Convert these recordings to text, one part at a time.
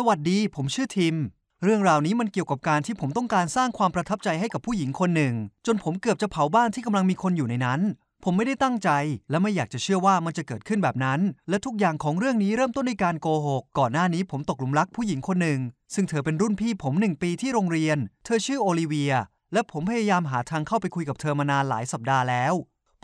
สวัสดี ผมชื่อทิม เรื่องราวนี้มันเกี่ยวกับการที่ผมต้องการสร้างความประทับใจให้กับผู้หญิงคนหนึ่ง จนผมเกือบจะเผาบ้านที่กำลังมีคนอยู่ในนั้น ผมไม่ได้ตั้งใจ และไม่อยากจะเชื่อว่ามันจะเกิดขึ้นแบบนั้น และทุกอย่างของเรื่องนี้เริ่มต้นในการโกหก ก่อนหน้านี้ผมตกหลุมรักผู้หญิงคนหนึ่ง ซึ่งเธอเป็นรุ่นพี่ผมหนึ่งปีที่โรงเรียน เธอชื่อโอลิเวีย และผมพยายามหาทางเข้าไปคุยกับเธอมานานหลายสัปดาห์แล้ว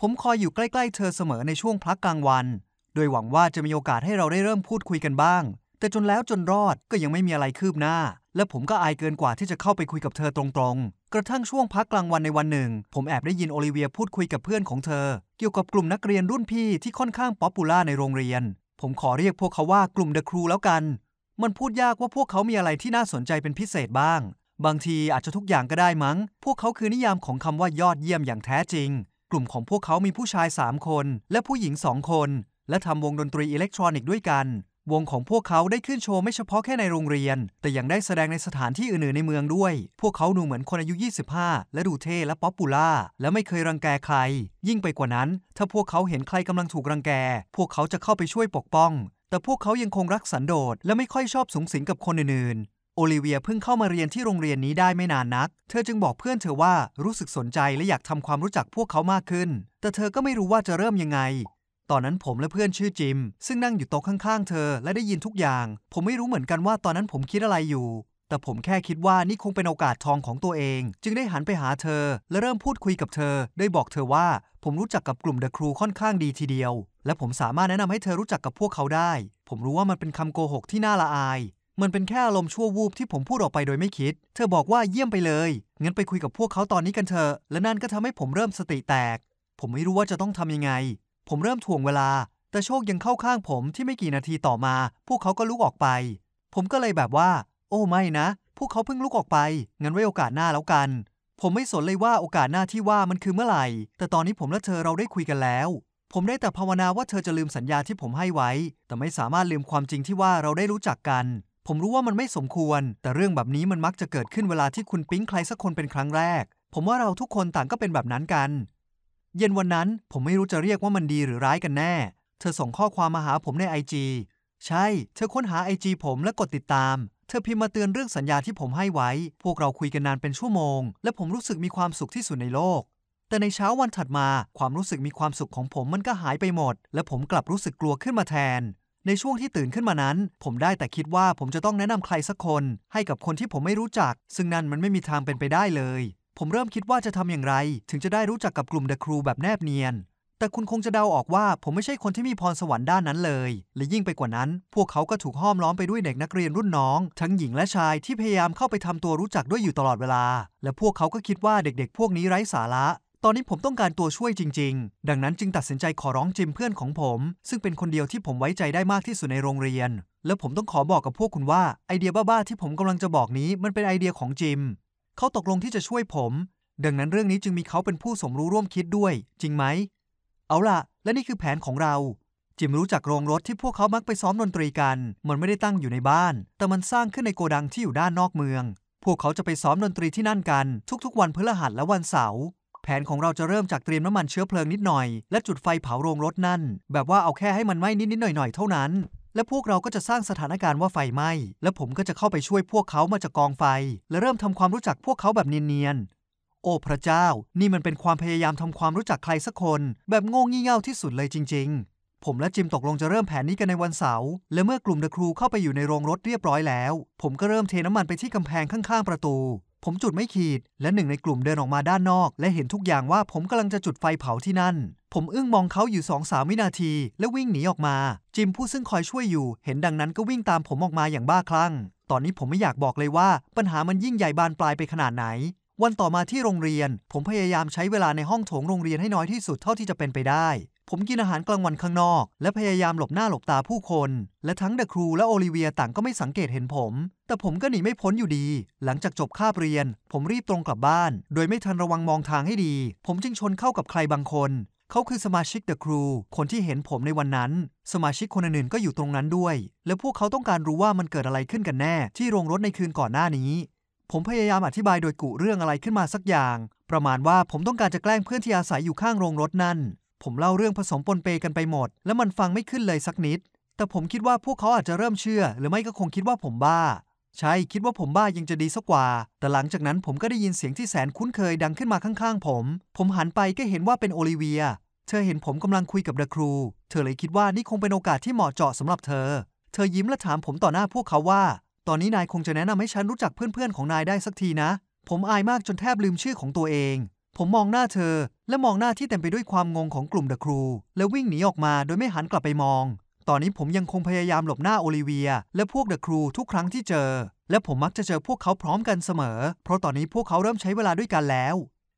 ผมคอยอยู่ใกล้ ๆ เธอเสมอในช่วงพักกลางวัน โดยหวังว่าจะมีโอกาสให้เราได้เริ่มพูดคุยกันบ้าง แต่จนแล้วจนรอดก็ยังไม่มีอะไรคืบหน้า และผมก็อายเกินกว่าที่จะเข้าไปคุยกับเธอตรงๆ กระทั่งช่วงพักกลางวันในวันหนึ่ง ผมแอบได้ยินโอลิเวียพูดคุยกับเพื่อนของเธอ เกี่ยวกับกลุ่มนักเรียนรุ่นพี่ที่ค่อนข้าง popular ในโรงเรียน ผมขอเรียกพวกเขาว่ากลุ่ม The Crew แล้วกัน มันพูดยากว่าพวกเขามีอะไรที่น่าสนใจเป็นพิเศษบ้าง บางทีอาจจะทุกอย่างก็ได้มั้ง พวกเขาคือนิยามของคำว่ายอดเยี่ยมอย่างแท้จริง กลุ่มของพวกเขามีผู้ชาย3คนและผู้หญิง2คนและทำวงดนตรีอิเล็กทรอนิกส์ด้วยกัน วงของพวกเขาได้ขึ้นโชว์ไม่เฉพาะแค่ในโรงเรียน แต่ยังได้แสดงในสถานที่อื่นๆในเมืองด้วย พวกเขาดูเหมือนคนอายุ 25 และดูเท่และ popular และไม่เคยรังแกใคร ยิ่งไปกว่านั้น ถ้าพวกเขาเห็นใครกำลังถูกรังแก พวกเขาจะเข้าไปช่วยปกป้อง แต่พวกเขายังคงรักสันโดษและไม่ค่อยชอบสุงสิงกับคนอื่นๆ โอลิเวียเพิ่งเข้ามาเรียนที่โรงเรียนนี้ได้ไม่นานนัก เธอจึงบอกเพื่อนเธอว่ารู้สึกสนใจและอยากทำความรู้จักพวกเขามากขึ้น แต่เธอก็ไม่รู้ว่าจะเริ่มยังไง ตอนนั้นผมและเพื่อนชื่อจิม ซึ่งนั่งอยู่โต๊ะข้างๆ เธอและได้ยินทุกอย่าง ผมไม่รู้เหมือนกันว่าตอนนั้นผมคิดอะไรอยู่ แต่ผมแค่คิดว่านี่คงเป็นโอกาสทองของตัวเอง จึงได้หันไปหาเธอ และเริ่มพูดคุยกับเธอ โดยบอกเธอว่า ผมรู้จักกับกลุ่มเดอะครูค่อนข้างดีทีเดียว และผมสามารถแนะนำให้เธอรู้จักกับพวกเขาได้ ผมรู้ว่ามันเป็นคำโกหกที่น่าละอายมันเป็นแค่อารมณ์ชั่ววูบที่ผมพูดออกไปโดยไม่คิด เธอบอกว่าเยี่ยมไปเลย งั้นไปคุยกับพวกเขาตอนนี้กันเถอะ และนั่นก็ทำให้ผมเริ่มสติแตก ผมไม่รู้ว่าจะต้องทำยังไง ผมเริ่มถ่วงเวลา แต่โชคยังเข้าข้างผมที่ไม่กี่นาทีต่อมา พวกเขาก็ลุกออกไป ผมก็เลยแบบว่า โอ้ไม่นะ พวกเขาเพิ่งลุกออกไป งั้นไว้โอกาสหน้าแล้วกัน ผมไม่สนเลยว่าโอกาสหน้าที่ว่ามันคือเมื่อไหร่ แต่ตอนนี้ผมและเธอเราได้คุยกันแล้ว ผมได้แต่ภาวนาว่าเธอจะลืมสัญญาที่ผมให้ไว้ แต่ไม่สามารถลืมความจริงที่ว่าเราได้รู้จักกัน ผมรู้ว่ามันไม่สมควร แต่เรื่องแบบนี้มันมักจะเกิดขึ้นเวลาที่คุณปิ๊งใครสักคนเป็นครั้งแรก ผมว่าเราทุกคนต่างก็เป็นแบบนั้นกัน เย็นวันนั้นผมไม่รู้จะเรียกว่ามันดีหรือร้ายกันแน่ เธอส่งข้อความมาหาผมในไอจีใช่ เธอค้นหาไอจีผมและกดติดตาม เธอพิมพ์มาเตือนเรื่องสัญญาที่ผมให้ไว้ พวกเราคุยกันนานเป็นชั่วโมง และผมรู้สึกมีความสุขที่สุดในโลก แต่ในเช้าวันถัดมาความรู้สึกมีความสุขของผมมันก็หายไปหมด และผมกลับรู้สึกกลัวขึ้นมาแทน ในช่วงที่ตื่นขึ้นมานั้น ผมได้แต่คิดว่าผมจะต้องแนะนำใครสักคน ให้กับคนที่ผมไม่รู้จัก ซึ่งนั่นมันไม่มีทางเป็นไปได้เลย ผมเริ่มคิดว่าจะทำอย่างไร ถึงจะได้รู้จักกับกลุ่มเดอะครูแบบแนบเนียน แต่คุณคงจะเดาออกว่า ผมไม่ใช่คนที่มีพรสวรรค์ด้านนั้นเลย และยิ่งไปกว่านั้น พวกเขาก็ถูกห้อมล้อมไปด้วยเด็กนักเรียนรุ่นน้อง ทั้งหญิงและชายที่พยายามเข้าไปทำตัวรู้จักด้วยอยู่ตลอดเวลา และพวกเขาก็คิดว่าเด็กๆ พวกนี้ไร้สาระตอนนี้ผมต้องการตัวช่วยจริง ๆ ดังนั้นจึงตัดสินใจขอร้องจิมเพื่อนของผม ซึ่งเป็นคนเดียวที่ผมไว้ใจได้มากที่สุดในโรงเรียน และผมต้องขอบอกกับพวกคุณว่าไอเดียบ้าๆที่ผมกำลังจะบอกนี้มันเป็นไอเดียของจิม เขาตกลงที่จะช่วยผม ดังนั้นเรื่องนี้จึงมีเขาเป็นผู้สมรู้ร่วมคิดด้วย จริงไหม เอาล่ะ และนี่คือแผนของเรา จิมรู้จักโรงรถที่พวกเขามักไปซ้อมดนตรีกัน มันไม่ได้ตั้งอยู่ในบ้าน แต่มันสร้างขึ้นในโกดังที่อยู่ด้านนอกเมือง พวกเขาจะไปซ้อมดนตรีที่นั่นกัน ทุกๆ วันพฤหัสและวันเสาร์ แผนของเราจะเริ่มจากเตรียมน้ำมันเชื้อเพลิงนิดหน่อย และจุดไฟเผาโรงรถนั่น แบบว่าเอาแค่ให้มันไหม้นิดๆหน่อยๆเท่านั้น และพวกเราก็จะสร้างสถานการณ์ว่าไฟไหม้ และผมก็จะเข้าไปช่วยพวกเขามาจากกองไฟ และเริ่มทำความรู้จักพวกเขาแบบเนียนๆ โอ้พระเจ้า นี่มันเป็นความพยายามทำความรู้จักใครสักคน แบบโง่งี่เง่าที่สุดเลยจริง ๆ ผมและจิมตกลงจะเริ่มแผนนี้กันในวันเสาร์ และเมื่อกลุ่มเดอะครูเข้าไปอยู่ในโรงรถเรียบร้อยแล้ว ผมก็เริ่มเทน้ำมันไปที่กำแพงข้างๆประตู ผมจุดไม่ขีด และหนึ่งในกลุ่มเดินออกมาด้านนอก และเห็นทุกอย่างว่าผมกำลังจะจุดไฟเผาที่นั่น ผมอึ้งมองเขาอยู่สองสามวินาที และวิ่งหนีออกมา จิมผู้ซึ่งคอยช่วยอยู่ เห็นดังนั้นก็วิ่งตามผมออกมาอย่างบ้าคลั่ง ตอนนี้ผมไม่อยากบอกเลยว่า ปัญหามันยิ่งใหญ่บานปลายไปขนาดไหน วันต่อมาที่โรงเรียน ผมพยายามใช้เวลาในห้องโถงโรงเรียนให้น้อยที่สุดเท่าที่จะเป็นไปได้ ผมกินอาหารกลางวันข้างนอก และพยายามหลบหน้าหลบตาผู้คน และทั้งเดอะครูและโอลิเวียต่างก็ไม่สังเกตเห็นผม แต่ผมก็หนีไม่พ้นอยู่ดี หลังจากจบคาบเรียน ผมรีบตรงกลับบ้าน โดยไม่ทันระวังมองทางให้ดี ผมจึงชนเข้ากับใครบางคน เขาคือสมาชิกเดอะครูคนที่เห็นผมในวันนั้น สมาชิกคนอื่นๆก็อยู่ตรงนั้นด้วย และพวกเขาต้องการรู้ว่ามันเกิดอะไรขึ้นกันแน่ ที่โรงรถในคืนก่อนหน้านี้ ผมพยายามอธิบายโดยกุเรื่องอะไรขึ้นมาสักอย่าง ประมาณว่าผมต้องการจะแกล้งเพื่อนที่อาศัยอยู่ข้างโรงรถนั่น ผมเล่าเรื่องผสมปนเปกันไปหมด และมันฟังไม่ขึ้นเลยสักนิดแต่แต่ผมคิดว่าพวกเขาอาจจะเริ่มเชื่อ หรือไม่ก็คงคิดว่าผมบ้า ใช่คิดว่าผมบ้ายังจะดีสักกว่า แต่หลังจากนั้นผมก็ได้ยินเสียงที่แสนคุ้นเคยดังขึ้นมาข้างๆ ผม ผมหันไปก็เห็นว่าเป็นโอลิเวีย เธอเห็นผมกำลังคุยกับเดอะครู เธอเลยคิดว่านี่คงเป็นโอกาสที่เหมาะเจาะสำหรับเธอ เธอยิ้มและถามผมต่อหน้าพวกเขาว่า ตอนนี้นายคงจะแนะนำให้ฉันรู้จักเพื่อนๆของนายได้สักทีนะ ผมอายมากจนแทบลืมชื่อของตัวเอง ผมมองหน้าเธอ และมองหน้าที่เต็มไปด้วยความงงของกลุ่มเดอะครู แล้ววิ่งหนีออกมาโดยไม่หันกลับไปมอง ตอนนี้ผมยังคงพยายามหลบหน้าโอลิเวีย และพวกเดอะครูทุกครั้งที่เจอ และผมมักจะเจอพวกเขาพร้อมกันเสมอ เพราะตอนนี้พวกเขาเริ่มใช้เวลาด้วยกันแล้ว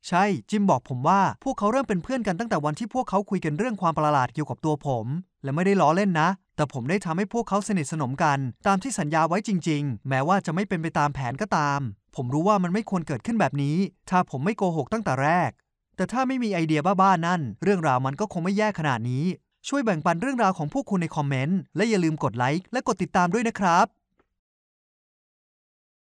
ใช่ จิมบอกผมว่าพวกเขาเริ่มเป็นเพื่อนกันตั้งแต่วันที่พวกเขาคุยกันเรื่องความประหลาดเกี่ยวกับตัวผม และไม่ได้ล้อเล่นนะ แต่ผมได้ทำให้พวกเขาสนิทสนมกัน ตามที่สัญญาไว้จริง ๆ แม้ว่าจะไม่เป็นไปตามแผนก็ตาม ผมรู้ว่ามันไม่ควรเกิดขึ้นแบบนี้ ถ้าผมไม่โกหกตั้งแต่แรก แต่ถ้าไม่มีไอเดียบ้าๆนั่น เรื่องราวมันก็คงไม่แย่ขนาดนี้ ช่วยแบ่งปันเรื่องราวของพวกคุณในคอมเมนต์ และอย่าลืมกดไลค์และกดติดตามด้วยนะครับ